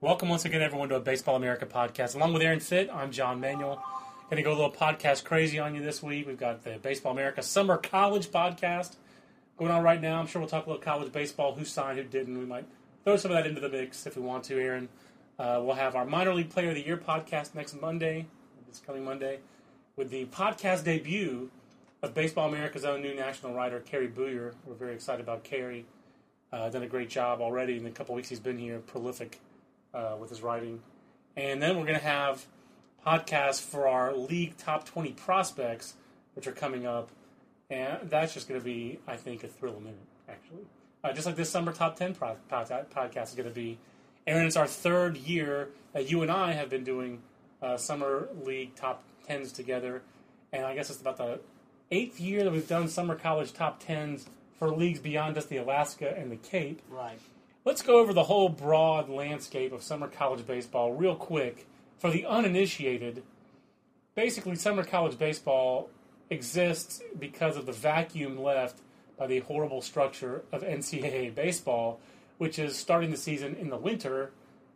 Welcome once again, everyone, to a Baseball America podcast. Along with Aaron Fitt, I'm John Manuel. Going to go a little podcast crazy on you this week. We've got the Baseball America Summer College podcast going on right now. I'm sure we'll talk a little college baseball, who signed, who didn't. We might throw some of that into the mix if we want to, Aaron. Uh, we'll have our Minor League Player of the Year podcast next Monday, this coming Monday, with the podcast debut of Baseball America's own new national writer, Kerry Booyer. We're very excited about Kerry. Uh, done a great job already in the couple weeks he's been here, prolific uh, with his writing. And then we're going to have podcasts for our league top 20 prospects, which are coming up. And that's just going to be, I think, a thrill a minute, actually. Uh, just like this summer top 10 pro- pod- podcast is going to be. Aaron, it's our third year that you and I have been doing uh, summer league top 10s together. And I guess it's about the eighth year that we've done summer college top 10s for leagues beyond just the Alaska and the Cape. Right. Let's go over the whole broad landscape of summer college baseball real quick. For the uninitiated, basically, summer college baseball exists because of the vacuum left by the horrible structure of NCAA baseball, which is starting the season in the winter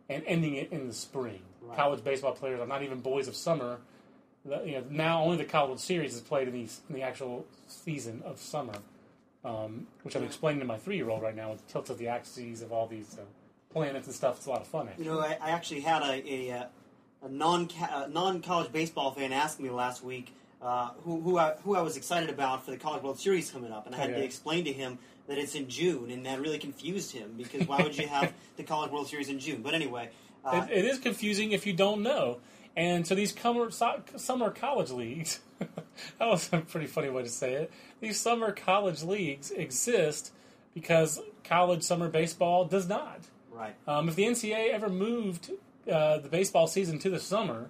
and ending it in the spring. Right. College baseball players are not even boys of summer. The, you know, now only the college series is played in, these, in the actual season of summer um, which I'm explaining to my three year old right now with the tilt of the axes of all these uh, planets and stuff. It's a lot of fun, actually. You know, I, I actually had a, a, a non non college baseball fan ask me last week uh, who who I, who I was excited about for the College World Series coming up, and I had Okay. to explain to him that it's in June, and that really confused him because why would you have the College World Series in June? But anyway, uh, it, it is confusing if you don't know. And so these summer, summer college leagues, that was a pretty funny way to say it. These summer college leagues exist because college summer baseball does not. right, Um, if the NCAA ever moved uh, the baseball season to the summer,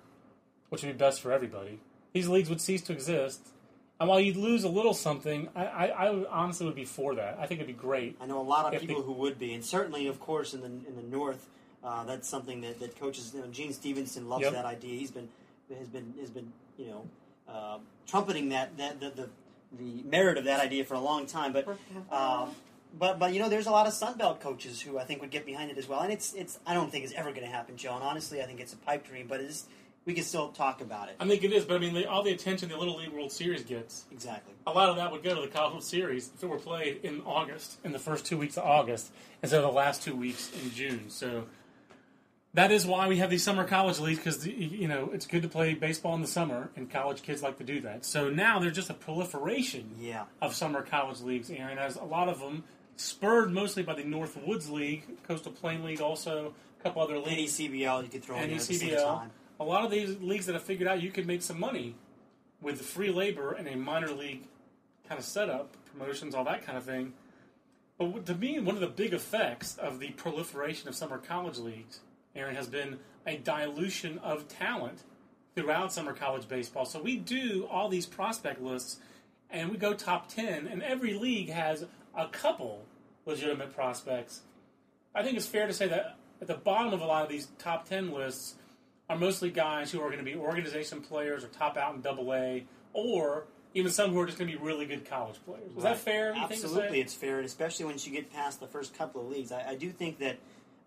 which would be best for everybody, these leagues would cease to exist. And while you'd lose a little something, I, I, I honestly would be for that. I think it'd be great. I know a lot of people who would be, and certainly, of course, in the in the North, uh, that's something that, that coaches. You know, Gene Stephenson loves Yep. that idea. He's been has been has been you know uh, trumpeting that that the, the the merit of that idea for a long time. But um, but but you know, there's a lot of Sun Belt coaches who I think would get behind it as well. And it's it's I don't think it's ever going to happen, Joe. And honestly, I think it's a pipe dream. But it's we can still talk about it. I think it is, but I mean, the, all the attention the Little League World Series gets, Exactly. a lot of that would go to the College World Series if it were played in August, in the first two weeks of August, instead of the last two weeks in June. So that is why we have these summer college leagues because you know it's good to play baseball in the summer, and college kids like to do that. So now there's just a proliferation Yeah. of summer college leagues, Aaron, as a lot of them spurred mostly by the North Woods League, Coastal Plain League, also a couple other leagues. NECBL you could throw in there at the same time. A lot of these leagues that have figured out you could make some money with free labor and a minor league kind of setup, promotions, all that kind of thing. But to me, one of the big effects of the proliferation of summer college leagues, Aaron, has been a dilution of talent throughout summer college baseball. So we do all these prospect lists and we go top 10, and every league has a couple legitimate prospects. I think it's fair to say that at the bottom of a lot of these top 10 lists are mostly guys who are going to be organization players or top out in double A, or even some who are just going to be really good college players. Is that fair? You think to Absolutely, it's fair, and especially once you get past the first couple of leagues. I, I do think that.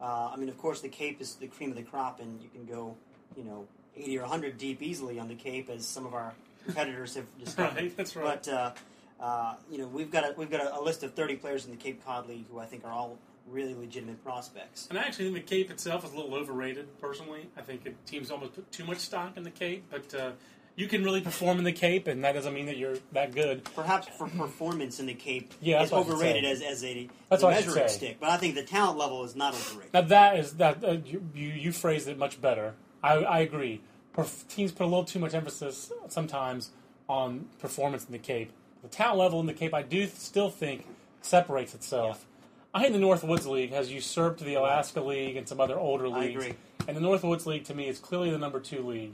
Uh, I mean, of course, the Cape is the cream of the crop, and you can go, you know, eighty or hundred deep easily on the Cape, as some of our competitors have discovered. Right, that's right. But uh, uh, you know, we've got a we've got a, a list of thirty players in the Cape Cod League who I think are all really legitimate prospects. And I actually think the Cape itself is a little overrated, personally. I think it, teams almost put too much stock in the Cape, but uh, you can really perform in the Cape, and that doesn't mean that you're that good. Perhaps for performance in the Cape Yeah, is that's what I should overrated as, as a, That's a what I should measuring stick, but I think the talent level is not overrated. Now that is that uh, you, you you phrased it much better. I, I agree. Perf- teams put a little too much emphasis sometimes on performance in the Cape. The talent level in the Cape, I do still think, separates itself. I think the North Woods League has usurped the Alaska League and some other older I leagues. agree. And the North Woods League, to me, is clearly the number two league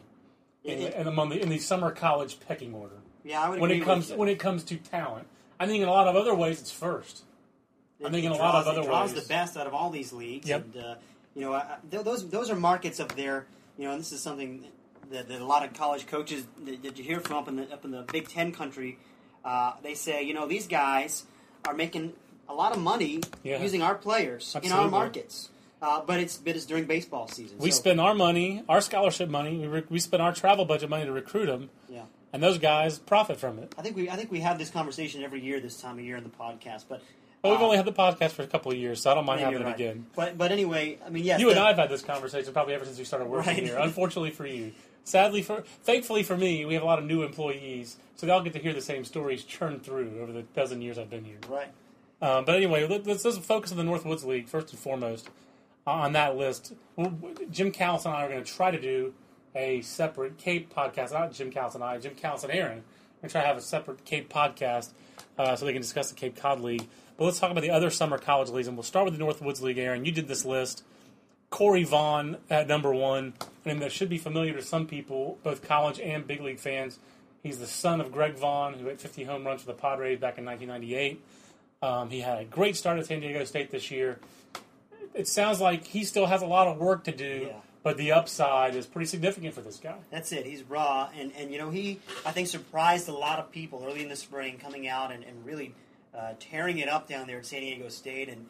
in, It- in among the in the summer college pecking order. Yeah, I would When it comes when it comes to talent, I think in a lot of other ways it's first. I think in a It lot of draws- other it draws ways. the best out of all these leagues. Yep. And uh, you know, I, I- th- those those are markets up there. You know, and this is something that, that a lot of college coaches that, that you hear from up in the up in the Big Ten country. Uh, they say, you know, these guys are making a lot of money Yeah. using our players in our markets. Uh, but it's but it's during baseball season. We so, spend our money, our scholarship money. We, re- we spend our travel budget money to recruit them, Yeah, and those guys profit from it. I think we I think we have this conversation every year this time of year in the podcast. But But we've uh, only had the podcast for a couple of years, so I don't mind having you're it right. again. But but anyway, I mean, yes, You and I have had this conversation probably ever since we started working Right. here. Unfortunately for you, sadly for, thankfully for me, we have a lot of new employees, so they all get to hear the same stories churned through over the dozen years I've been here. right. Um, but anyway, let, let's, let's focus on the Northwoods League first and foremost. Uh, on that list, Jim Callis and I are going to try to do a separate Cape podcast. Not Jim Callis and I, Jim Callis and Aaron. We're going to try to have a separate Cape podcast uh, so they can discuss the Cape Cod League. But let's talk about the other summer college leagues, and we'll start with the Northwoods League. Aaron, you did this list. Cory Vaughn at number one, and that should be familiar to some people, both college and big league fans. He's the son of Greg Vaughn, who hit 50 home runs for the Padres back in 1998. Um, he had a great start at San Diego State this year. It sounds like he still has a lot of work to do, Yeah. but the upside is pretty significant for this guy. That's it. He's raw, and, and you know he I think surprised a lot of people early in the spring, coming out and, and really uh, tearing it up down there at San Diego State, and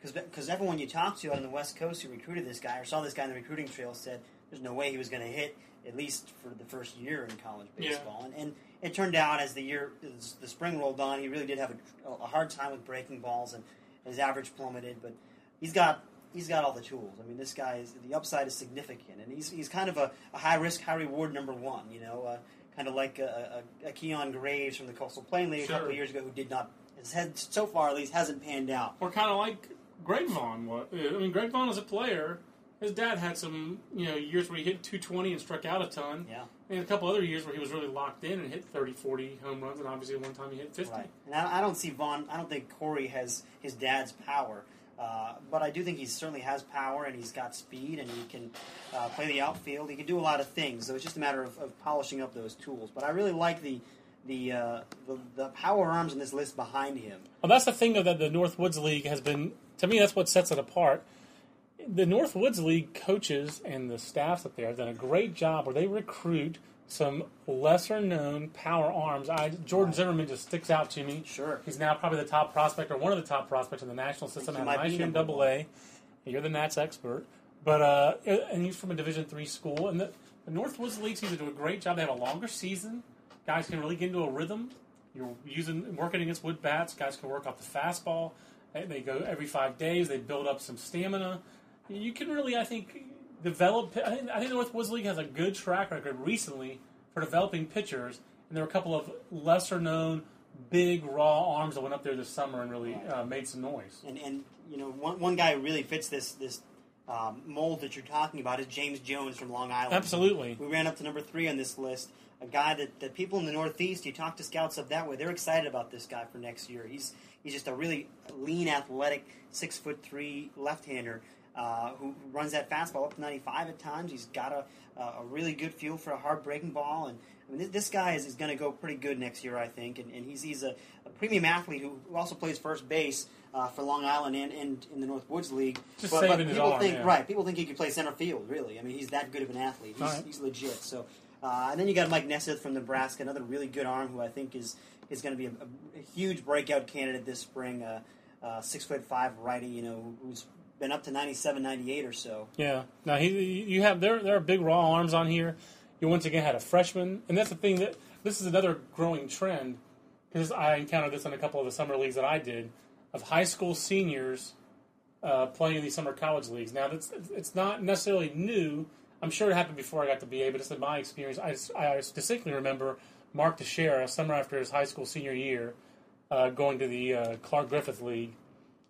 because because everyone you talked to on the West Coast who recruited this guy or saw this guy in the recruiting trail said there's no way he was going to hit at least for the first year in college Yeah. baseball, and, and it turned out as the year as the spring rolled on, he really did have a, a hard time with breaking balls, and his average plummeted, but he's got he's got all the tools. I mean, this guy is the upside is significant, and he's he's kind of a, a high risk, high reward number one. You know, uh, kind of like a, a, a Keon Graves from the Coastal Plain League a couple of years ago, who did not his head so far at least hasn't panned out. Or kind of like Greg Vaughn was. I mean, Greg Vaughn as a player, his dad had some you know years where he hit 220 and struck out a ton, Yeah, and a couple other years where he was really locked in and hit 30, 40 home runs, and obviously one time he hit 50. right. And I, I don't see Vaughn. I don't think Cory has his dad's power. Uh, but I do think he certainly has power, and he's got speed, and he can uh, play the outfield. He can do a lot of things. So it's just a matter of, of polishing up those tools. But I really like the the, uh, the the power arms in this list behind him. Well, that's the thing though, that the Northwoods League has been. To me, that's what sets it apart. The Northwoods League coaches and the staffs up there have done a great job where they recruit some lesser known power arms. I, Jordan. Zimmermann just sticks out to me. Sure. He's now probably the top prospect or one of the top prospects in the national system at might be ICU and number double A. You're the Nats expert. But uh, and he's from a Division three school, and the, the Northwoods League seems to do a great job. They have a longer season. Guys can really get into a rhythm. You're using working against wood bats. Guys can work off the fastball. They, they go every five days. They build up some stamina. You can really, I think, develop. I think, I think the Northwoods League has a good track record recently for developing pitchers, and there were a couple of lesser known, big raw arms that went up there this summer and really uh, made some noise. And and you know one, one guy who really fits this this um, mold that you're talking about is James Jones from Long Island. Absolutely. We ran up to number three on this list. A guy that, that people in the Northeast, you talk to scouts up that way, they're excited about this guy for next year. He's he's just a really lean, athletic, six foot three left-hander uh, who runs that fastball up to 95 at times. He's got a, a really good feel for a hard breaking ball, and I mean, this, guy is, is going to go pretty good next year, I think. And, and he's he's a, a premium athlete who, who also plays first base uh, for Long Island and, and in the Northwoods League. Just but, saving but his people arm, think yeah. right. People think he could play center field. Really, I mean, he's that good of an athlete. He's, right. he's legit. So, uh, and then you got Mike Nesseth from Nebraska, another really good arm who I think is is going to be a, a, a huge breakout candidate this spring. Uh, uh, six foot five righty, you know, who's been up to 97, 98 or so. Yeah. Now he, you have there. There are big raw arms on here. You once again had a freshman, and that's the thing that this is another growing trend because I encountered this in a couple of the summer leagues that I did of high school seniors uh, playing in these summer college leagues. Now that's it's not necessarily new. I'm sure it happened before I got to BA, but it's in my experience, I, I distinctly remember Mark Teixeira, summer after his high school senior year, uh, going to the uh, Clark Griffith League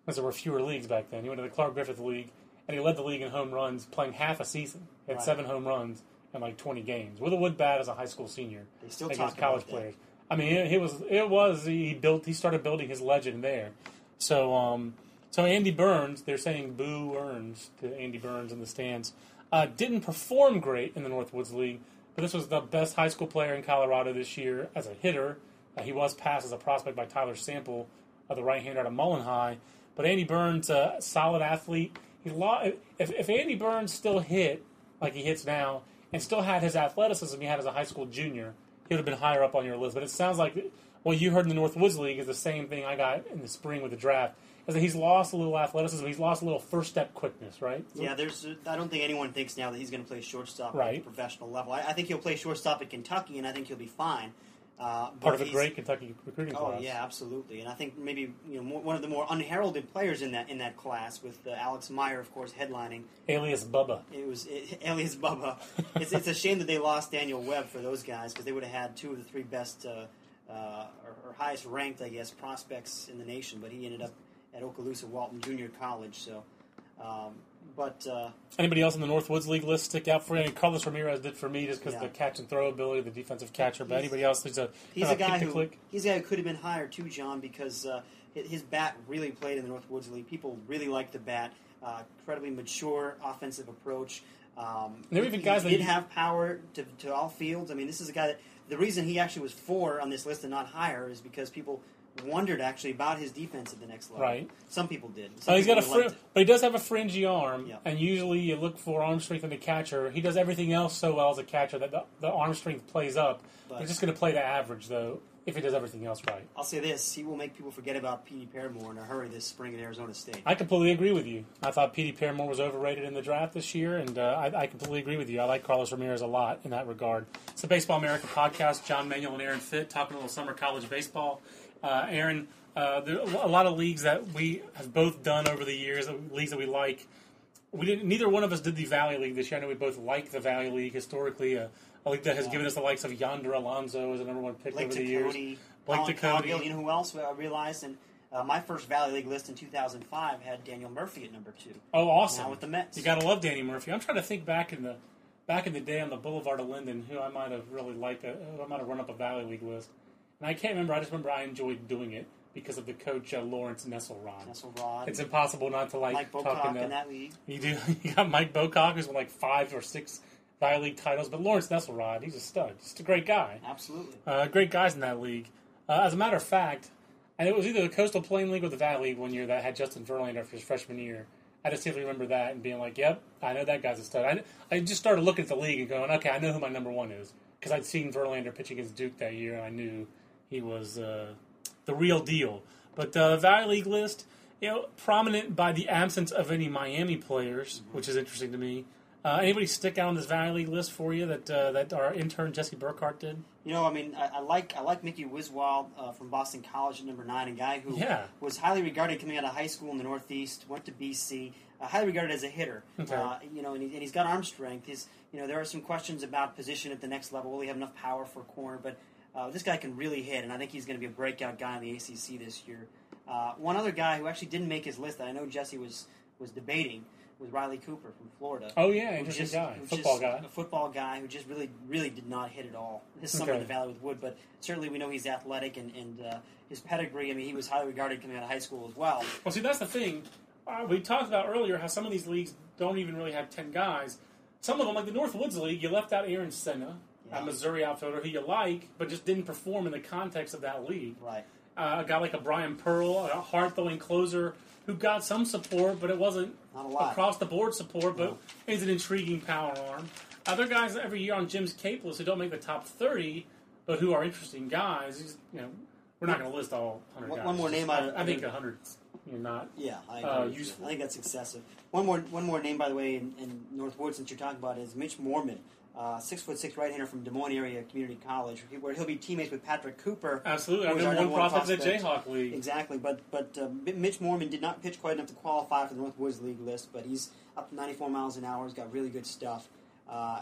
because there were fewer leagues back then. He went to the Clark Griffith League, and he led the league in home runs, playing half a season. He had Right. seven home runs in like 20 games with a wood bat as a high school senior They still against college players. I mean, it, it was it was he built he started building his legend there. So um, so Andy Burns, they're saying boo earns to Andy Burns in the stands. Uh, didn't perform great in the Northwoods League, but this was the best high school player in Colorado this year as a hitter. Uh, he was passed as a prospect by Tyler Sample, uh, the right-hander out of Mullen High. But Andy Burns, a solid athlete. He lo- if, if Andy Burns still hit like he hits now, and still had his athleticism he had as a high school junior, he would have been higher up on your list. But it sounds like what you heard in the Northwoods League is the same thing I got in the spring with the draft. Is that he's lost a little athleticism, he's lost a little first step quickness, right? Yeah, there's. I don't think anyone thinks now that he's going to play shortstop Right. at the professional level. I, I think he'll play shortstop at Kentucky, and I think he'll be fine. Uh, Part of a great Kentucky recruiting Oh class. yeah, absolutely. And I think maybe you know more, one of the more unheralded players in that in that class, with uh, Alex Meyer, of course, headlining. Alias Bubba. It was it, Elias Bubba. it's, it's a shame that they lost Daniel Webb for those guys because they would have had two of the three best uh, uh, or, or highest ranked, I guess, prospects in the nation. But he ended up at Okaloosa Walton Junior College. So, um, but uh, Anybody else in the Northwoods League list stick out for you? I mean, Carlos Ramirez did for me just because Yeah. of the catch and throw ability, the defensive catcher. But He's- anybody else who's a he's a guy who click? he's a guy who could have been higher too, John, because uh, his bat really played in the Northwoods League. People really like the bat. Uh, incredibly mature offensive approach. Um, There were even he- guys that did have power to, to all fields. I mean, this is a guy that the reason he actually was four on this list and not higher is because people wondered actually about his defense at the next level. Right. Some people did. Some Oh, he's got a fr- but he does have a fringy arm, Yeah. and usually you look for arm strength in the catcher. He does everything else so well as a catcher that the, the arm strength plays up. But- He's just going to play the average though if he does everything else right. I'll say this: he will make people forget about Petey Paramore in a hurry this spring at Arizona State. I completely agree with you. I thought Petey Paramore was overrated in the draft this year, and uh, I, I completely agree with you. I like Carlos Ramirez a lot in that regard. It's the Baseball America podcast. John Manuel and Aaron Fitt talking a little summer college baseball. Uh, Aaron, uh, there are a lot of leagues that we have both done over the years, leagues that we like. We didn't. Neither one of us did the Valley League this year. I know we both like the Valley League historically. Uh, a league that has given us the likes of Yonder Alonso as a number one pick Blake over the years. Blake Collin. Cowgill. You know who else I realized? And uh, my first Valley League list in 2005 had Daniel Murphy at number two. Oh, awesome! Now with the Mets. You gotta love Danny Murphy. I'm trying to think back in the back in the day on the Boulevard of Linden, who I might have really liked. Who I might have run up a Valley League list, and I can't remember. I just remember I enjoyed doing it because of the coach uh, Lawrence Nesselrod. Nesselrod, It's impossible not to like Mike talking Bocock in that league. You do. You got Mike Bocock, who's won like five or six Valley League titles, but Lawrence Nesselrod, he's a stud. He's a great guy. Absolutely. Uh, great guys in that league. Uh, as a matter of fact, and it was either the Coastal Plain League or the Valley League one year that had Justin Verlander for his freshman year. I distinctly remember that and being like, "Yep, I know that guy's a stud." I, I just started looking at the league and going, "Okay, I know who my number one is," because I'd seen Verlander pitch against Duke that year, and I knew he was uh, the real deal. But uh, the Valley League list, you know, prominent by the absence of any Miami players, which is interesting to me. Uh, anybody stick out on this Valley League list for you that uh, that our intern Jesse Burkhart did? You know, I mean, I, I like I like Mickey Wiswall uh, from Boston College at number nine, a guy who Yeah. was highly regarded coming out of high school in the Northeast, went to BC, uh, highly regarded as a hitter. Okay. Uh, you know, and, he, and he's got arm strength. His, you know, there are some questions about position at the next level. Will he have enough power for a corner? But uh, this guy can really hit, and I think he's going to be a breakout guy in the ACC this year. Uh, one other guy who actually didn't make his list that I know Jesse was was debating was Riley Cooper from Florida. Oh yeah, interesting just- guy, football guy. a football guy who just really, really did not hit at all this summer Okay. in the Valley with Wood. But certainly, we know he's athletic and, and uh, his pedigree. I mean, he was highly regarded coming out of high school as well. Well, see, that's the thing. Uh, we talked about earlier how some of these leagues don't even really have ten guys. Some of them, like the Northwoods League, you left out Aaron Senne, A Missouri outfielder who you like, but just didn't perform in the context of that league. Right. Uh, a guy like a Brian Pearl, a hard throwing closer who got some support, but it wasn't Not a lot. across the board support. But No. he's an intriguing power arm. Other guys every year on Jim's Cape list who don't make the top thirty, but who are interesting guys. He's, you know, we're not going to list all hundred One- guys. one more name I- I, I think hundred. You're not. Yeah, I agree. Uh, useful. I think that's excessive. One more, one more name, by the way, in, in Northwood, since you're talking about, it, is Mitch Mormon, uh, six foot six right hander from Des Moines area community college, where he'll be teammates with Patrick Cooper. Absolutely. I who was our remember one prospect in the. Jayhawk League. Exactly, but but uh, Mitch Mormon did not pitch quite enough to qualify for the Northwoods League list, but he's up to 94 miles an hour. He's got really good stuff. Uh,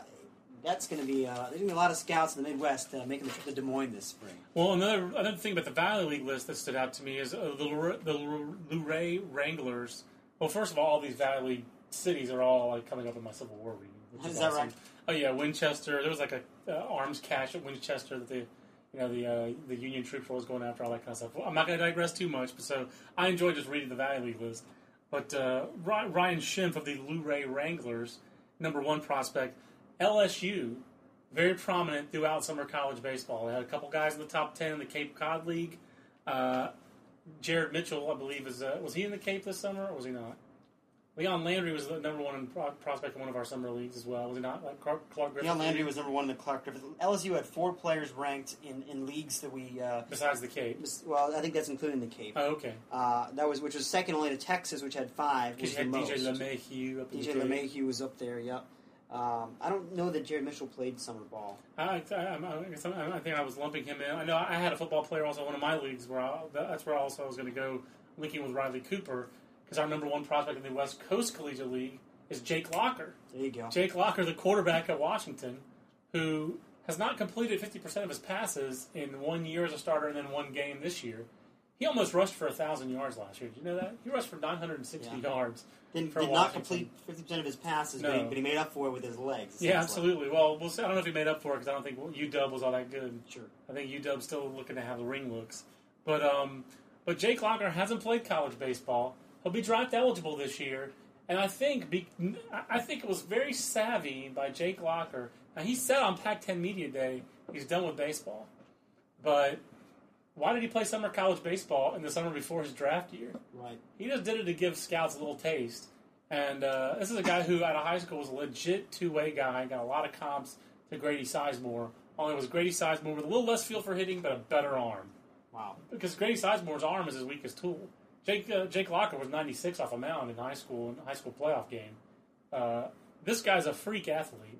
that's going to be uh, there's going to be a lot of scouts in the Midwest uh, making the trip to Des Moines this spring. Well, another another thing about the Valley League list that stood out to me is uh, the Luray Wranglers. Well, first of all, all these Valley League cities are all like coming up in my Civil War reading. Which Is that awesome. right? Oh yeah, Winchester. There was like a uh, arms cache at Winchester that the you know the uh, the Union troops were always going after all that kind of stuff. Well, I'm not going to digress too much, but so I enjoyed just reading the Valley League list. But uh, Ryan Schimpf of the Luray Wranglers, number one prospect, LSU, very prominent throughout summer college baseball. They had a couple guys in the top ten in the Cape Cod League. Uh, Jared Mitchell, I believe, is uh, was he in the Cape this summer or was he not? Leon Landry was the number one in pro- prospect in one of our summer leagues as well. Was he not? Like Clark, Clark Griffith. Leon Landry was number one in the Clark Griffith. LSU had four players ranked in, in leagues that we. Uh, besides the Cape. well, I think that's including the Cape. Oh, okay. Uh, that was which was second only to Texas, which had five. Because you had DJ. LeMahieu up in DJ. LeMahieu was up there. Yep. Um, I don't know that Jared Mitchell played summer ball. I, I, I, I, I think I was lumping him in. I know I had a football player also in one of my leagues where I, that's where also I was going to go linking with Riley Cooper because our number one prospect in the West Coast Collegiate League is Jake Locker. There you go. Jake Locker, the quarterback at Washington, who has not completed 50% of his passes in one year as a starter and then one game this year. He almost rushed for 1,000 yards last year. Did you know that? He rushed for 960 Yeah. yards. Didn't, for did not complete fifty percent of his passes, but, he, No. but he made up for it with his legs. Yeah, sounds like. absolutely. Well, we'll see. I don't know if he made up for it because I don't think UW was all that good. Sure. I think UW's still looking to have the ring looks. But um, but Jake Locker hasn't played college baseball. He'll be draft eligible this year, and I think be, I think it was very savvy by Jake Locker. Now he said on Pac-10 Media Day he's done with baseball, but why did he play summer college baseball in the summer before his draft year? Right. He just did it to give scouts a little taste. And uh, this is a guy who, out of high school, was a legit two-way guy. Got a lot of comps to Grady Sizemore. Only was Grady Sizemore with a little less feel for hitting, but a better arm. Wow. Because Grady Sizemore's arm is his weakest tool. Jake uh, Jake Locker was 96 off a mound in high school in a high school playoff game. Uh, this guy's a freak athlete.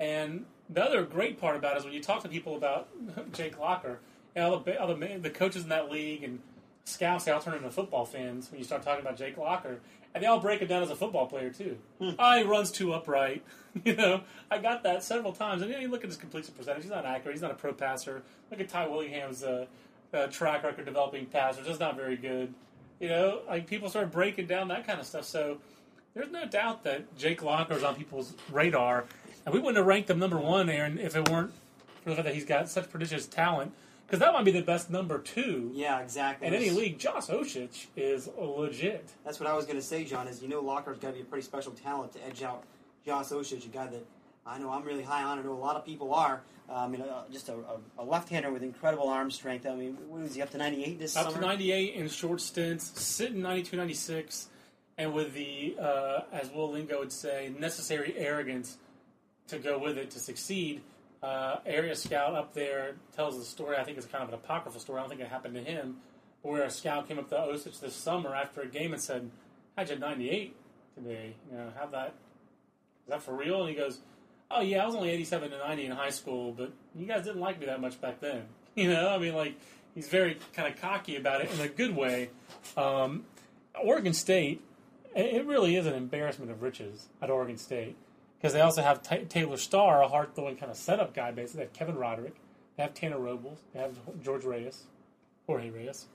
And the other great part about it is when you talk to people about Jake Locker, you know, the, other ma- the coaches in that league and scouts, they all turn into football fans when you start talking about Jake Locker. And they all break it down as a football player, too. oh, he runs too upright. you know, I got that several times. And you, know, you look at his completion percentage. He's not accurate. He's not a pro passer. Look at Ty Willingham's uh, uh, track record developing passers. It's not very good. You know, like people start breaking down that kind of stuff. So there's no doubt that Jake Locker is on people's radar, and we wouldn't have ranked him number one, Aaron, if it weren't for the fact that he's got such prodigious talent. Because that might be the best number two Yeah, exactly. in any league. Josh Osich is legit. That's what I was going to say, John. Is you know Locker's got to be a pretty special talent to edge out Josh Osich, a guy that I know I'm really high on. It. I know a lot of people are. Uh, I mean, uh, just a, a, left-hander with incredible arm strength. I mean, what was he up to 98 this Up summer? to 98 in short stints, sitting 92, 96, and with the, uh, as Will Lingo would say, necessary arrogance to go with it to succeed. Uh, area scout up there tells the story. I think it's kind of an apocryphal story. I don't think it happened to him, where a scout came up to Osich this summer after a game and said, "How'd you 98 today? You know, how that is that for real?" And he goes, "Oh yeah, I was only 87 to 90 in high school, but you guys didn't like me that much back then." You know, I mean, like he's very kind of cocky about it in a good way. Um, Oregon State, it really is an embarrassment of riches at Oregon State because they also have Ta Taylor Starr, a hard throwing kind of setup guy. Basically, they have Kevin Rhoderick, they have Tanner Robles, they have George Reyes, Jorge Reyes,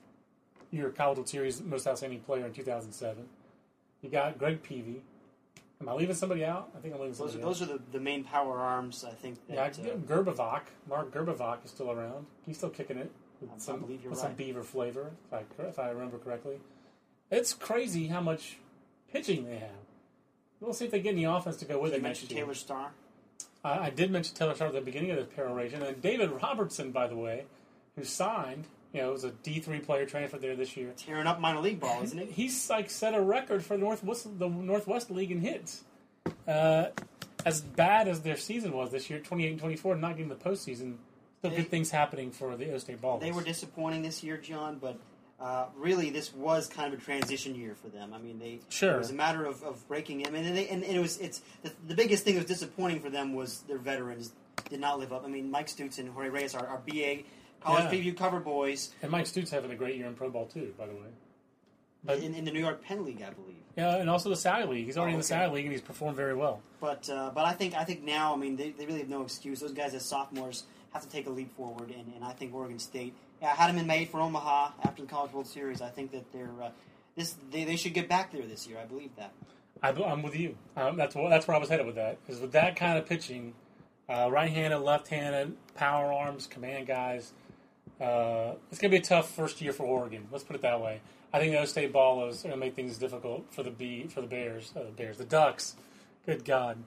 your College World Series most outstanding player in 2007. You got Greg Peavey. Am I leaving somebody out? I think I'm leaving Those somebody are, out. those are the, the main power arms. I think. Yeah, That, uh, Mark Gerbivak is still around. He's still kicking it with I- I some, believe you're with some right. beaver flavor, if I, if I remember correctly. It's crazy how much pitching they have. We'll see if they get any offense to go with you it next mentioned year. Taylor Starr. I, I did mention Taylor Starr at the beginning of this peroration, and David Robertson, by the way, who signed, you know, it was a D three player transfer there this year. Tearing up minor league ball, isn't it? He's like set a record for the Northwest the Northwest League in hits. Uh, as bad as their season was this year, twenty eight and twenty four, not getting the postseason. Still They- good things happening for the O State Ballers. They were disappointing this year, John, but uh, really this was kind of a transition year for them. I mean, they Sure. it was a matter of, of breaking them, and, they, and, and it was it's the, the biggest thing that was disappointing for them was their veterans did not live up. I mean, Mike Stutes and Jorge Reyes are, are BA college Yeah. preview cover boys and Mike Stutes having a great year in pro ball too, by the way. But- in, in the New York Penn League, I believe. Yeah, and also the Sally League. He's already Oh, in the okay. Sally League, and he's performed very well. But uh, but I think I think now I mean they, they really have no excuse. Those guys as sophomores have to take a leap forward, and, and I think Oregon State. Yeah, had them in May for Omaha after the College World Series. I think that they're uh, this they, they should get back there this year. I believe that. I, I'm with you. Um, that's what, that's where I was headed with that. Is with that kind of pitching, uh, right-handed, left-handed, power arms, command guys. Uh, it's going to be a tough first year for Oregon. Let's put it that way. I think those state ballers are going to make things difficult for the B for the Bears, uh, the Bears, the Ducks. Good God,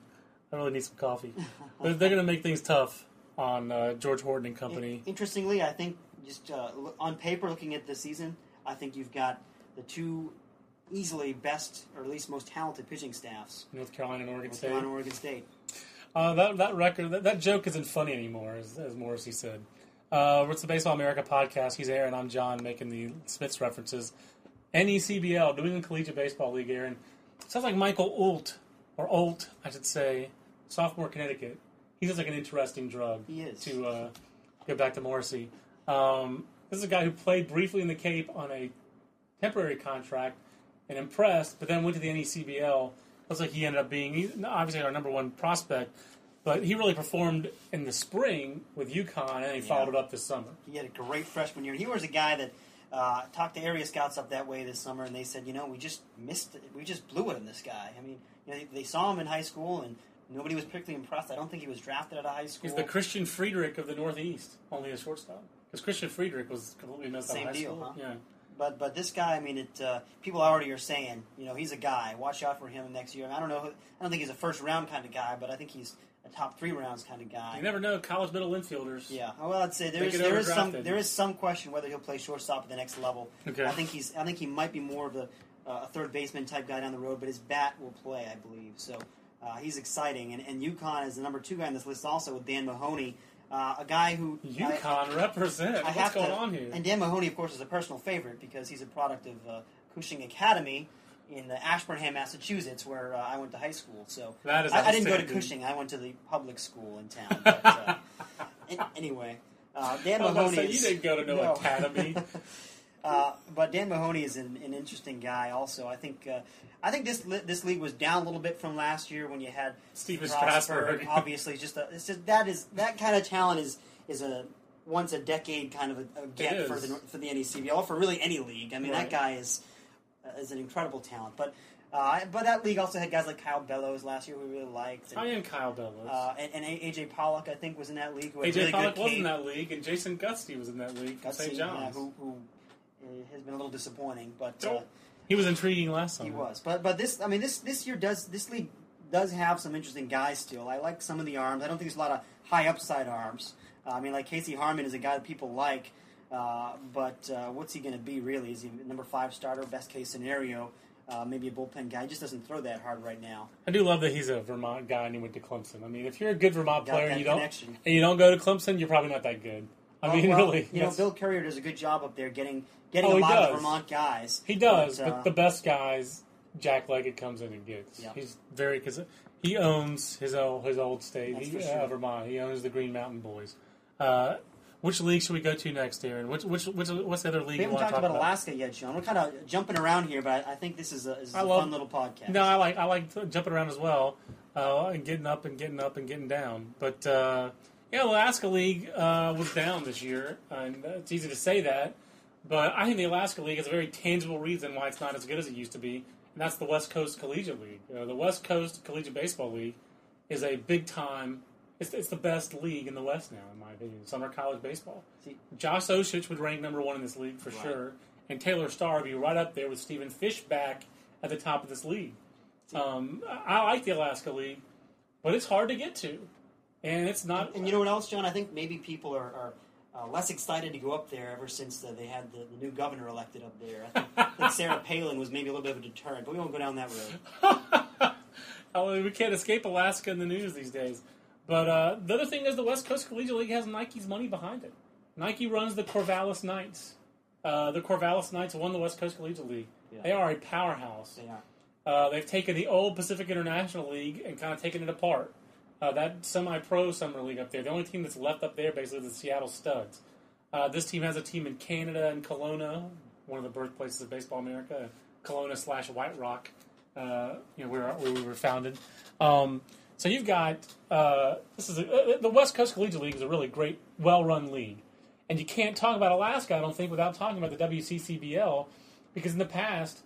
I really need some coffee. But they're going to make things tough on uh, George Horton and company. Interestingly, I think just uh, on paper, looking at the season, I think you've got the two easily best or at least most talented pitching staffs. North Carolina and Oregon North State. Carolina, Oregon State. Uh, that that record that, that joke isn't funny anymore, as, as Morrissey said. Uh, it's the Baseball America podcast. He's Aaron. I'm John, making the Smiths references. NECBL, New England Collegiate Baseball League. Aaron sounds like Michael Olt or Olt, I should say, sophomore Connecticut. He sounds like an interesting drug. He is. To uh, get back to Morrissey, um, this is a guy who played briefly in the Cape on a temporary contract and impressed, but then went to the NECBL. Looks like he ended up being obviously our number one prospect, but he really performed in the spring with UConn, and he followed it up this summer. He had a great freshman year. He was a guy that uh, talked to area scouts up that way this summer, and they said, you know, we just missed it. We just blew it in this guy. I mean, you know, they, they saw him in high school, and nobody was particularly impressed. I don't think he was drafted out of high school. He's the Christian Friedrich of the Northeast, only a shortstop. Because Christian Friedrich was completely messed up in Same deal, school. huh? Yeah. But but this guy, I mean, it uh, people already are saying, you know, he's a guy. Watch out for him next year. I, mean, I don't know. I don't think he's a first round kind of guy, but I think he's a top three rounds kind of guy. You never know college middle infielders. Yeah, well, I'd say there is there is some there is some question whether he'll play shortstop at the next level. Okay. I think he's I think he might be more of a, uh, a third baseman type guy down the road, but his bat will play, I believe. So uh, he's exciting, and and UConn is the number two guy on this list, also with Dan Mahoney, uh, a guy who I- UConn represent. I What's going to, on here? And Dan Mahoney, of course, is a personal favorite because he's a product of uh, Cushing Academy in Ashburnham, Massachusetts, where uh, I went to high school. So I, I didn't go to. Cushing. I went to the public school in town. But, uh, an- anyway, uh, Dan I was about to Mahoney. say, is, you didn't go to no, academy. uh, but Dan Mahoney is an, an interesting guy. Also, I think uh, I think this li- this league was down a little bit from last year when you had Stephen Strasburg. Obviously, just a, it's just that is that kind of talent is is a once a decade kind of a, a get for the for the NECBL for really any league. I mean, Right. that guy is is an incredible talent. But uh, but that league also had guys like Kyle Bellows last year who we really liked. And, I am Kyle Bellows. uh, and, and AJ Pollock, I think, was in that league. AJ really Pollock was in that league, and Jason Gusty was in that league Gutsy, St. yeah, who, who uh, has been a little disappointing, but uh, Oh, he was intriguing last summer. he was. But but this, I mean, this this year does this league does have some interesting guys still. I like some of the arms. I don't think there's a lot of high upside arms. Uh, I mean, like Casey Harman is a guy that people like, uh, but uh, what's he going to be really? Is he number five starter? Best case scenario, uh, maybe a bullpen guy. He just doesn't throw that hard right now. I do love that he's a Vermont guy and he went to Clemson. I mean, if you're a good Vermont player and you don't and you don't go to Clemson, you're probably not that good. I mean, well, really, you know, Bill Courier does a good job up there getting getting Oh, a lot of. Vermont guys. he does. But, But, uh, the best guys, Jack Leggett comes in and gets. He's very because he owns his old his old state, he, uh, sure. Vermont. He owns the Green Mountain Boys. Uh, which league should we go to next, Aaron? Which which, which what's the other league We haven't talked talk about, Alaska yet, John. We're kind of jumping around here, but I think this is a, is I a love- fun little podcast. No, I like I like jumping around as well, uh, and getting up and getting up and getting down. But uh, yeah, the Alaska League uh, was down this year, and it's easy to say that. But I think the Alaska League is a very tangible reason why it's not as good as it used to be, and that's the West Coast Collegiate League. Uh, the West Coast Collegiate Baseball League is a big time. It's, it's the best league in the West now, in my opinion. Summer college baseball. See- Josh Osich would rank number one in this league for Right. sure, and Taylor Starr would be right up there with Stephen Fishback at the top of this league. Um, I like the Alaska League, but it's hard to get to, and it's not. And you know what else, John? I think maybe people are, are uh, less excited to go up there ever since uh, they had the, the new governor elected up there. I think, I think Sarah Palin was maybe a little bit of a deterrent, but we won't go down that road. Oh, we can't escape Alaska in the news these days. But uh, the other thing is, the West Coast Collegiate League has Nike's money behind it. Nike runs the Corvallis Knights. Uh, the Corvallis Knights won the West Coast Collegiate League. Yeah. They are a powerhouse. They are. Uh, they've taken the old Pacific International League and kind of taken it apart. Uh, that semi-pro summer league up there, the only team that's left up there basically is the Seattle Studs. Uh, this team has a team in Canada and Kelowna, one of the birthplaces of Baseball America, Kelowna slash White Rock, uh, you know, where, where we were founded. Um, so you've got uh, this is a, uh, the West Coast Collegiate League is a really great, well-run league, and you can't talk about Alaska, I don't think, without talking about the WCCBL, because in the past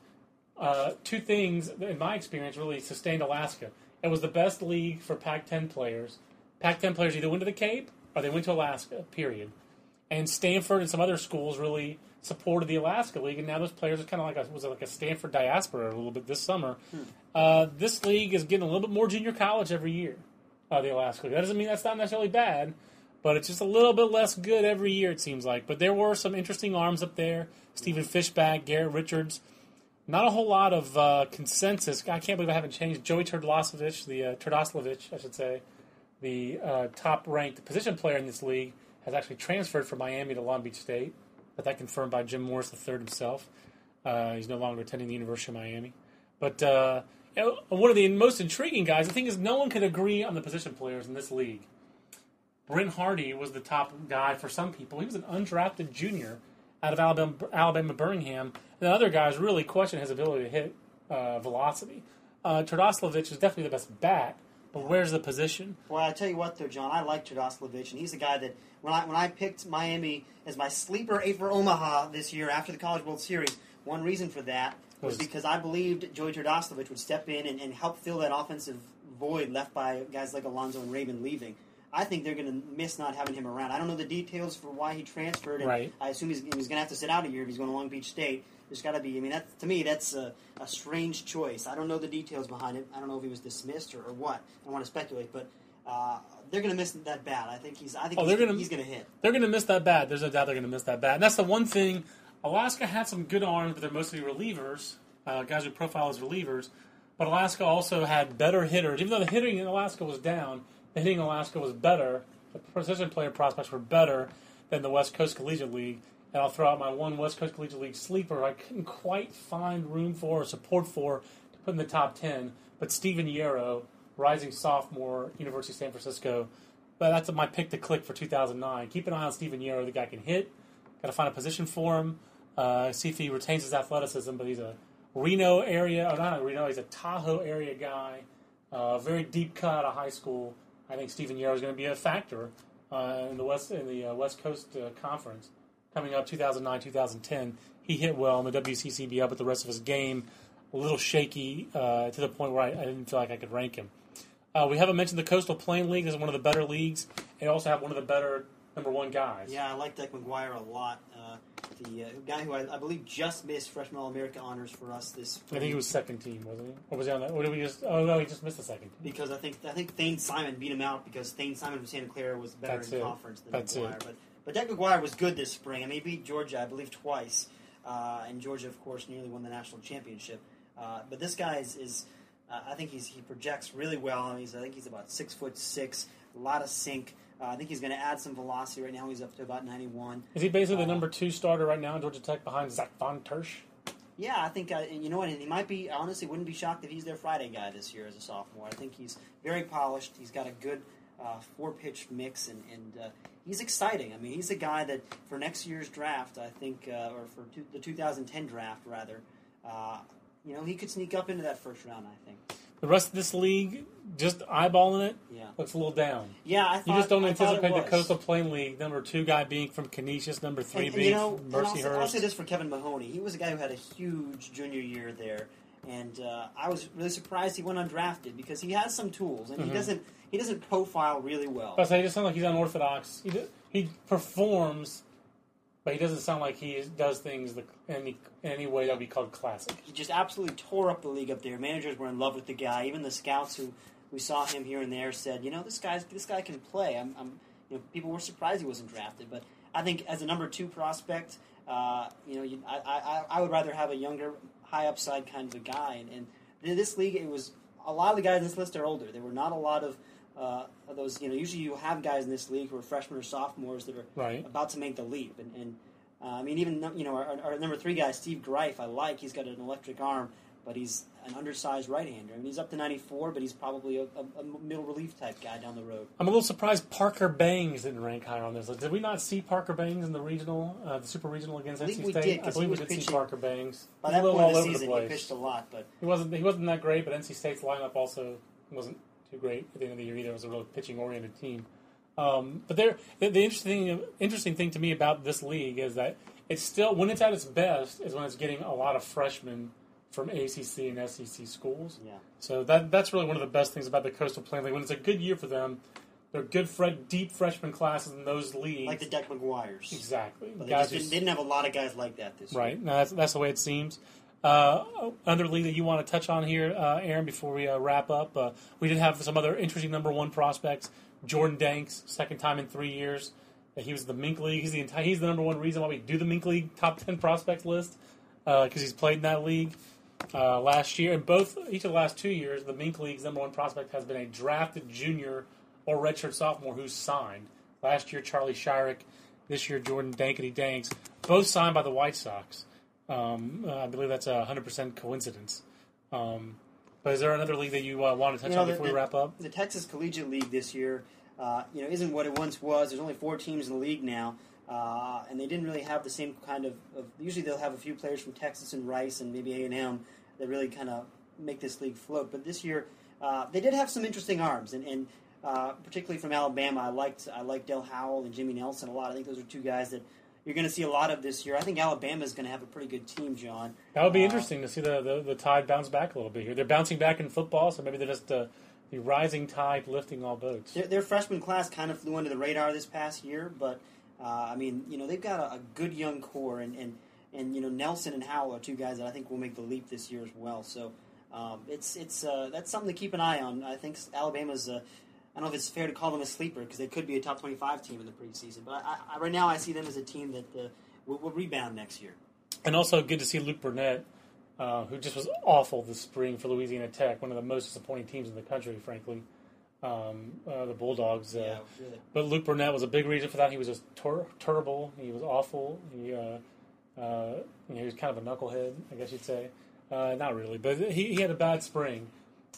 uh, two things, in my experience, really sustained Alaska. It was the best league for Pac-10 players. Pac-10 players either went to the Cape or they went to Alaska. Period. And Stanford and some other schools really supported the Alaska League, and now those players are kind of like a was it like a Stanford diaspora a little bit this summer. Uh, this league is getting a little bit more junior college every year. Uh, the Alaska League. That doesn't mean that's not necessarily bad, but it's just a little bit less good every year. It seems like. But there were some interesting arms up there: Stephen Fishback, Garrett Richards. not a whole lot of uh, consensus. I can't believe I haven't changed. Joey Terdoslavich, the uh, Terdoslavich, I should say, the uh, top-ranked position player in this league, has actually transferred from Miami to Long Beach State. But that confirmed by Jim Morris III himself. Uh, he's no longer attending the University of Miami. But uh, you know, one of the most intriguing guys, the thing is, no one could agree on the position players in this league. Bryn Hardy was the top guy for some people. He was an undrafted junior out of Alabama, Alabama Birmingham. And other guys really question his ability to hit uh, velocity. Uh, is definitely the best bat, but where's the position? Well, I tell you what, though, John, I like Terdoslavich, and he's the guy that when I when I picked Miami as my sleeper eight for Omaha this year after the College World Series, one reason for that was Was- because I believed Joey Terdoslavich would step in and, and help fill that offensive void left by guys like Alonso and Raymond leaving. I think they're going to miss not having him around. I don't know the details for why he transferred, and Right. I assume he's, he's going to have to sit out a year if he's going to Long Beach State. There's got to be. I mean, that to me, that's a, a strange choice. I don't know the details behind it. I don't know if he was dismissed or, or what. I don't want to speculate, but uh, they're going to miss that bat. I think he's. I think Oh, he's, they're gonna- he's going to hit. They're going to miss that bat. There's no doubt they're going to miss that bat. And that's the one thing. Alaska had some good arms, but they're mostly relievers, uh, guys who profile as relievers. But Alaska also had better hitters. Even though the hitting in Alaska was down, the hitting in Alaska was better. The position player prospects were better than the West Coast Collegiate League. And I'll throw out my one West Coast Collegiate League sleeper I couldn't quite find room for or support for to put in the top 10. But Steven Yarrow, rising sophomore, University of San Francisco, but that's my pick to click for 2009. Keep an eye on Steven Yarrow. The guy can hit. Got to find a position for him. Uh, see if he retains his athleticism. But he's a Reno area, or not Reno. He's a Tahoe area guy. Uh, very deep cut out of high school. I think Steven Yarrow is going to be a factor uh, in the West in the uh, West Coast uh, Conference coming up 2009 2010. He hit well in the WCCBL, but the rest of his game a little shaky uh, to the point where I, I didn't feel like I could rank him. Uh, we haven't mentioned the Coastal Plain League. This is one of the better leagues. They also have one of the better number one guys. Yeah, I like Deck McGuire a lot. Uh, the uh, guy who I, I believe just missed Freshman All America honors for us this. I think he was second team, wasn't he? Or was he on that? Or did we just? Oh no, he just missed the second. team. because I think I think Thane Simon beat him out because Thane Simon from Santa Clara was better That's in it. conference than That's McGuire. it. But but Deck McGuire was good this spring. I mean, he beat Georgia, I believe, twice, uh, and Georgia, of course, nearly won the national championship. Uh, but this guy is, is uh, I think he's he projects really well. He's I think he's about six foot six, a lot of sink. Uh, I think he's going to add some velocity. Right now, he's up to about ninety one. Is he basically the number two starter right now in Georgia Tech behind Zach Von Tersch? Yeah, I think uh, and you know what, and he might be. I honestly wouldn't be shocked if he's their Friday guy this year as a sophomore. I think he's very polished. He's got a good uh, four pitch mix, and, and uh, he's exciting. I mean, he's a guy that for next year's draft, I think, uh, or for two, the 2010 draft rather, uh, you know, he could sneak up into that first round. I think. The rest of this league, just eyeballing it, Yeah. looks a little down. Yeah, I You just don't I anticipate the. Coastal Plain League number two guy being from Canisius, number three And, and, being you know, and I'll, say, I'll say this for Kevin Mahoney. He was a guy who had a huge junior year there, and uh, I was really surprised he went undrafted because he has some tools, and Mhm. he doesn't he doesn't profile really well. But I say, he just sounds like he's unorthodox. He, do- he performs, but he doesn't sound like he does things the, any any way that would be called classic. he just absolutely tore up the league up there. Managers were in love with the guy. Even the scouts who, who saw him here and there said, you know, this guy's this guy can play. I'm, I'm you know, people were surprised he wasn't drafted, but I think as a number two prospect, uh, you know, you, I, I I would rather have a younger, high upside kind of a guy. And, and this league, it was a lot of the guys in this list are older. There were not a lot of. Uh, those, you know, usually you have guys in this league who are freshmen or sophomores that are Right. about to make the leap. And, and uh, I mean, even you know, our, our number three guy, Steve Greif, I like. He's got an electric arm, but he's an undersized right-hander. I mean, he's up to 94, but he's probably a, a, a middle relief type guy down the road. I'm a little surprised Parker Bangs didn't rank higher on this list. Did we not see Parker Bangs in the regional, uh, the super regional against NC we State? did, I believe we did see pitching- Parker Bangs. By that point of the season, the he pitched a lot, but He wasn't he wasn't that great, but NC State's lineup also wasn't too great at the end of the year either. It was a real pitching oriented team. Um, but there, the, the interesting interesting thing to me about this league is that it's still when it's at its best is when it's getting a lot of freshmen from ACC and SEC schools. yeah. So that that's really one of the best things about the Coastal Plain League. When it's a good year for them, they're good, fre- deep freshman classes in those leagues. Like the Deck McGuires. exactly, But they, guys just didn't, didn't have a lot of guys like that this year. Right. No, that's, that's the way it seems. Uh, another league that you want to touch on here, uh, Aaron, before we uh, wrap up, uh, we did have some other interesting number one prospects. Jordan Danks, second time in three years. Uh, He was the Mink League. He's the entire, he's the number one reason why we do the Mink League top ten prospects list because he's played in that league. Uh, last year, And both each of the last two years, the Mink League's number one prospect has been a drafted junior or redshirt sophomore who's signed. Last year, Charlie Shirek. This year, Jordan Dankity Danks. Both signed by the White Sox. Um, uh, I believe that's a 100% coincidence. Um, but is there another league that you uh, want to touch You know, on the- before we wrap up? The Texas Collegiate League this year, uh, you know, isn't what it once was. There's only four teams in the league now, uh, and they didn't really have the same kind of, of. Usually, they'll have a few players from Texas and Rice and maybe A and M that really kind of make this league float. But this year, uh, they did have some interesting arms, and, and uh, particularly from Alabama, I liked I liked Del Howell and Jimmy Nelson a lot. I think those are two guys that you're going to see a lot of this year. I think Alabama is going to have a pretty good team, John. That would be Uh, interesting to see the, the, the tide bounce back a little bit here. They're bouncing back in football, so maybe they're just uh, the rising tide lifting all boats. Their, their freshman class kind of flew under the radar this past year, but uh, I mean, you know, they've got a, a good young core, and, and and you know, Nelson and Howell are two guys that I think will make the leap this year as well. So um, it's it's uh, that's something to keep an eye on. I think Alabama's. Uh, I don't know if it's fair to call them a sleeper because they could be a top twenty-five team in the preseason, but I, I, right now I see them as a team that uh, will, will rebound next year. And also good to see Luke Burnett, uh, who just was awful this spring for Louisiana Tech, one of the most disappointing teams in the country, frankly. Um, uh, the Bulldogs. Uh, Yeah, really. But Luke Burnett was a big reason for that. He was just ter- terrible. He was awful. He, uh, uh, you know, he was kind of a knucklehead, I guess you'd say. Uh, not really, but he, he had a bad spring.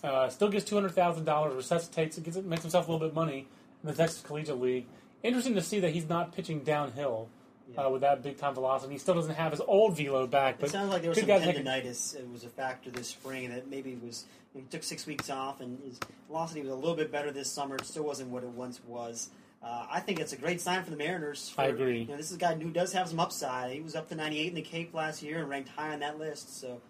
Uh, still gets two hundred thousand dollars, resuscitates, gets it, makes himself a little bit of money in the Texas Collegiate League. Interesting to see that he's not pitching downhill Yeah. uh, with that big time velocity. He still doesn't have his old velo back, But It sounds like there was some tendonitis. It was a factor this spring, that maybe was. He took six weeks off, and his velocity was a little bit better this summer. It still wasn't what it once was. Uh, I think it's a great sign for the Mariners. For, I agree. You know, this is a guy who does have some upside. He was up to 98 in the Cape last year and ranked high on that list. So,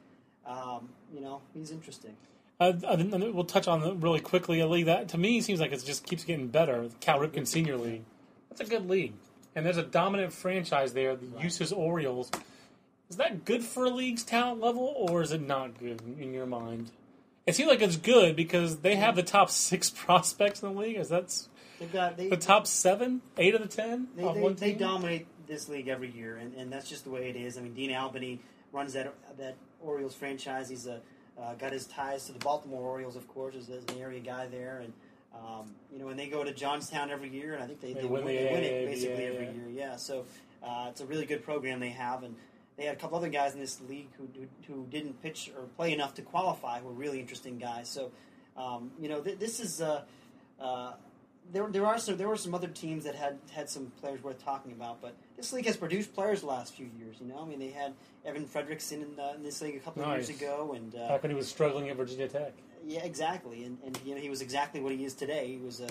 um, you know, he's interesting. Uh, and then we'll touch on it really quickly a league that to me seems like it just keeps getting better. The Cal Ripken Senior League. That's a good league, and there's a dominant franchise there. The Youse's Orioles. Is that good for a league's talent level, or is it not good in your mind? It seems like it's good because they have the top six prospects in the league. Is that's They've got they, the top seven, eight of the ten They, they, they dominate this league every year, and, and that's just the way it is. I mean, Dean Albany runs that that Orioles franchise. He's a, uh, got his ties to the Baltimore Orioles, of course, as, as an area guy there, and um, you know, and they go to Johnstown every year, and I think they, They they, win the they win it basically every year. Yeah, so uh, it's a really good program they have, and they had a couple other guys in this league who who, who didn't pitch or play enough to qualify. who were really interesting guys. So um, you know, th- this is. Uh, uh, there, there are some there were some other teams that had had some players worth talking about, but this league has produced players the last few years. You know, I mean, they had Evan Frederickson in, uh, in this league a couple of Nice. years ago, and uh, Back when he was struggling at Virginia Tech. yeah, exactly, and, and you know he was exactly what he is today. He was a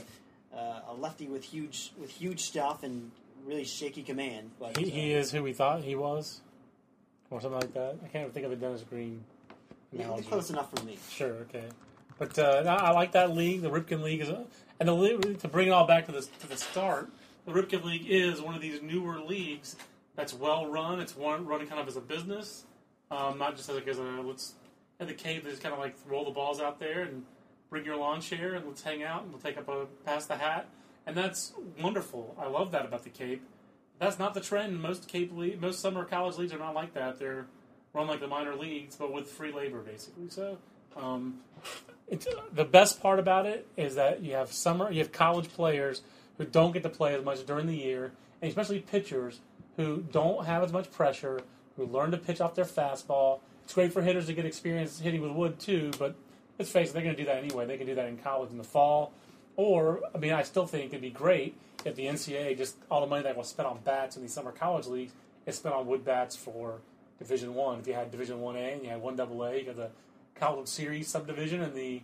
uh, a lefty with huge with huge stuff and really shaky command. But He, uh, he is who we thought he was, or something like that. I can't even think of a Dennis Green yeah, analogy. close enough for me. Sure, okay. But uh, I like that league. The Ripken League is, a, and to bring it all back to the to the start. The Ripken League is one of these newer leagues that's well run. It's one running kind of as a business, um, not just as like as a let's at the Cape. They just kind of like roll the balls out there and bring your lawn chair and let's hang out and we'll take up a pass the hat, and that's wonderful. I love that about the Cape. That's not the trend. Most Cape most summer college leagues are not like that. They're run like the minor leagues, but with free labor, basically. So, um, it's, the best part about it is that you have summer, you have college players who don't get to play as much during the year, and especially pitchers who don't have as much pressure, who learn to pitch off their fastball. It's great for hitters to get experience hitting with wood too, but let's face it, they're going to do that anyway. They can do that in college in the fall. Or, I mean, I still think it'd be great if the NCAA just all the money that was spent on bats in these summer college leagues is spent on wood bats for Division One. If you had Division One A and you had one Double A, you got the College Series subdivision and the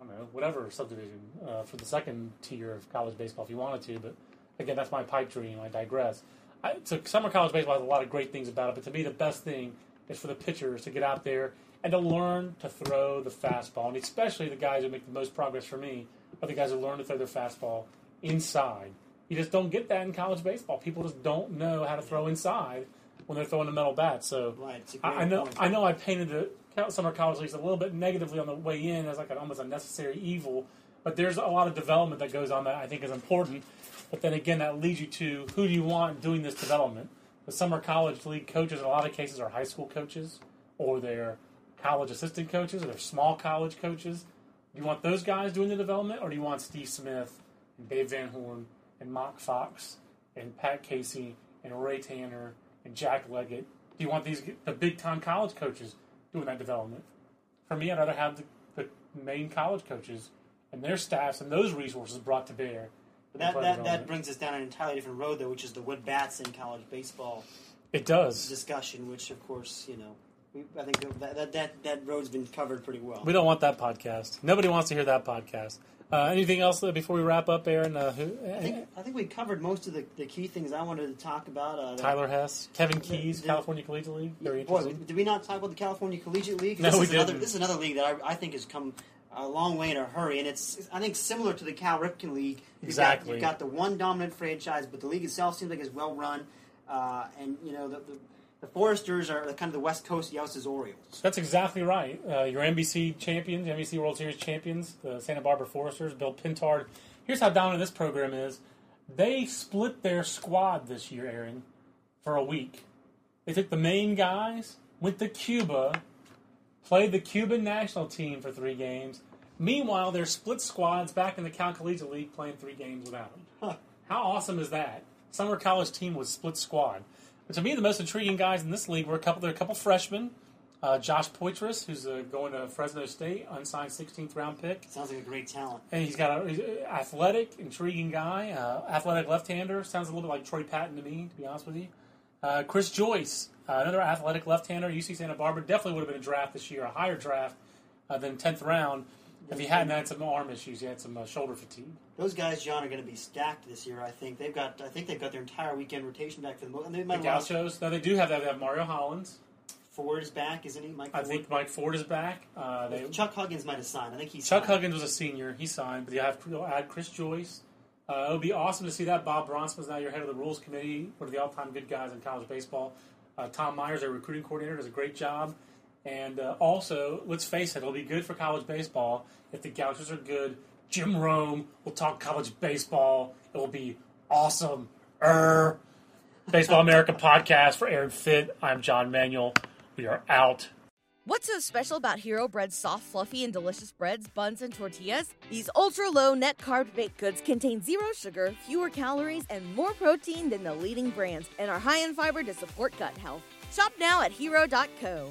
I don't know whatever subdivision uh, for the second tier of college baseball if you wanted to. But again, that's my pipe dream. I digress. I, so summer college baseball has a lot of great things about it, but to me, the best thing is for the pitchers to get out there and to learn to throw the fastball, and especially the guys who make the most progress for me are the guys who learn to throw their fastball inside. You just don't get that in college baseball. People just don't know how to throw inside when they're throwing a metal bat. So Right, it's a great I, I know point. I know I painted the summer college leagues a little bit negatively on the way in as like an almost unnecessary evil, but there's a lot of development that goes on that I think is important. But then again, that leads you to who do you want doing this development? The summer college league coaches in a lot of cases are high school coaches or they're college assistant coaches or they're small college coaches. Do you want those guys doing the development, or do you want Steve Smith and Dave Van Horn and Mark Fox and Pat Casey and Ray Tanner and Jack Leggett? Do you want these the big time college coaches doing that development? For me, I'd rather have the, the main college coaches and their staffs and those resources brought to bear. But that, that, that brings us down an entirely different road, though, which is the Wood Bats in college baseball it does. discussion, which, of course, you know, we, I think that, that, that, that road's been covered pretty well. We don't want that podcast. Nobody wants to hear that podcast. Uh, anything else uh, before we wrap up, Aaron? Uh, who, I think, I think we covered most of the, the key things I wanted to talk about. Uh, Tyler Hess, Kevin Keys, the- California Collegiate League. Very Boy, interesting. did we not talk about the California Collegiate League? No, this we is another, didn't. This is another league that I, I think has come a long way in a hurry, and it's I think similar to the Cal Ripken League. You've Exactly. Got, you've got the one dominant franchise, but the league itself seems like it's well run, uh, and you know the, the the Foresters are kind of the West Coast Youse's Orioles. That's exactly right. Uh, your NBC champions, NBC World Series champions, the Santa Barbara Foresters, Bill Pintard. Here's how dominant this program is. They split their squad this year, Aaron, for a week. They took the main guys, went to Cuba, played the Cuban national team for three games. Meanwhile, their split squads back in the Cal Collegiate League playing three games without them. Huh. How awesome is that? Summer college team was split squad. But to me, the most intriguing guys in this league were a couple. There are a couple freshmen. Uh, Josh Poitras, who's uh, going to Fresno State, unsigned 16th round pick, Sounds like a great talent. and he's got a he's a athletic, intriguing guy. Uh, athletic left-hander sounds a little bit like Troy Patton to me, to be honest with you. Uh, Chris Joyce, uh, another athletic left-hander, UC Santa Barbara, definitely would have been a draft this year, a higher draft uh, than 10th round if he hadn't had some arm issues. He had some uh, shoulder fatigue. Those guys, John, are going to be stacked this year. I think they've got. I think they've got their entire weekend rotation back for the most. And they The might have lost. Gauchos, no, they do have that. They have Mario Hollands. Ford is back, isn't he? Mike I Ford. think Mike Ford is back. Uh, they, Chuck Huggins might have signed. I think he's Chuck signed. Huggins was a senior. He signed, but you have to add Chris Joyce. Uh, it would be awesome to see that. Bob Brontsema's now your head of the rules committee, one of the all-time good guys in college baseball. Uh, Tom Myers, their recruiting coordinator, does a great job. And uh, also, let's face it, it'll be good for college baseball if the Gauchos are good. Jim Rome will talk college baseball. It will be awesome. Er. Baseball America podcast for Aaron Fitt. I'm John Manuel. We are out. What's so special about Hero Bread's soft, fluffy, and delicious breads, buns, and tortillas? These ultra low net carb baked goods contain zero sugar, fewer calories, and more protein than the leading brands, and are high in fiber to support gut health. Shop now at hero.co.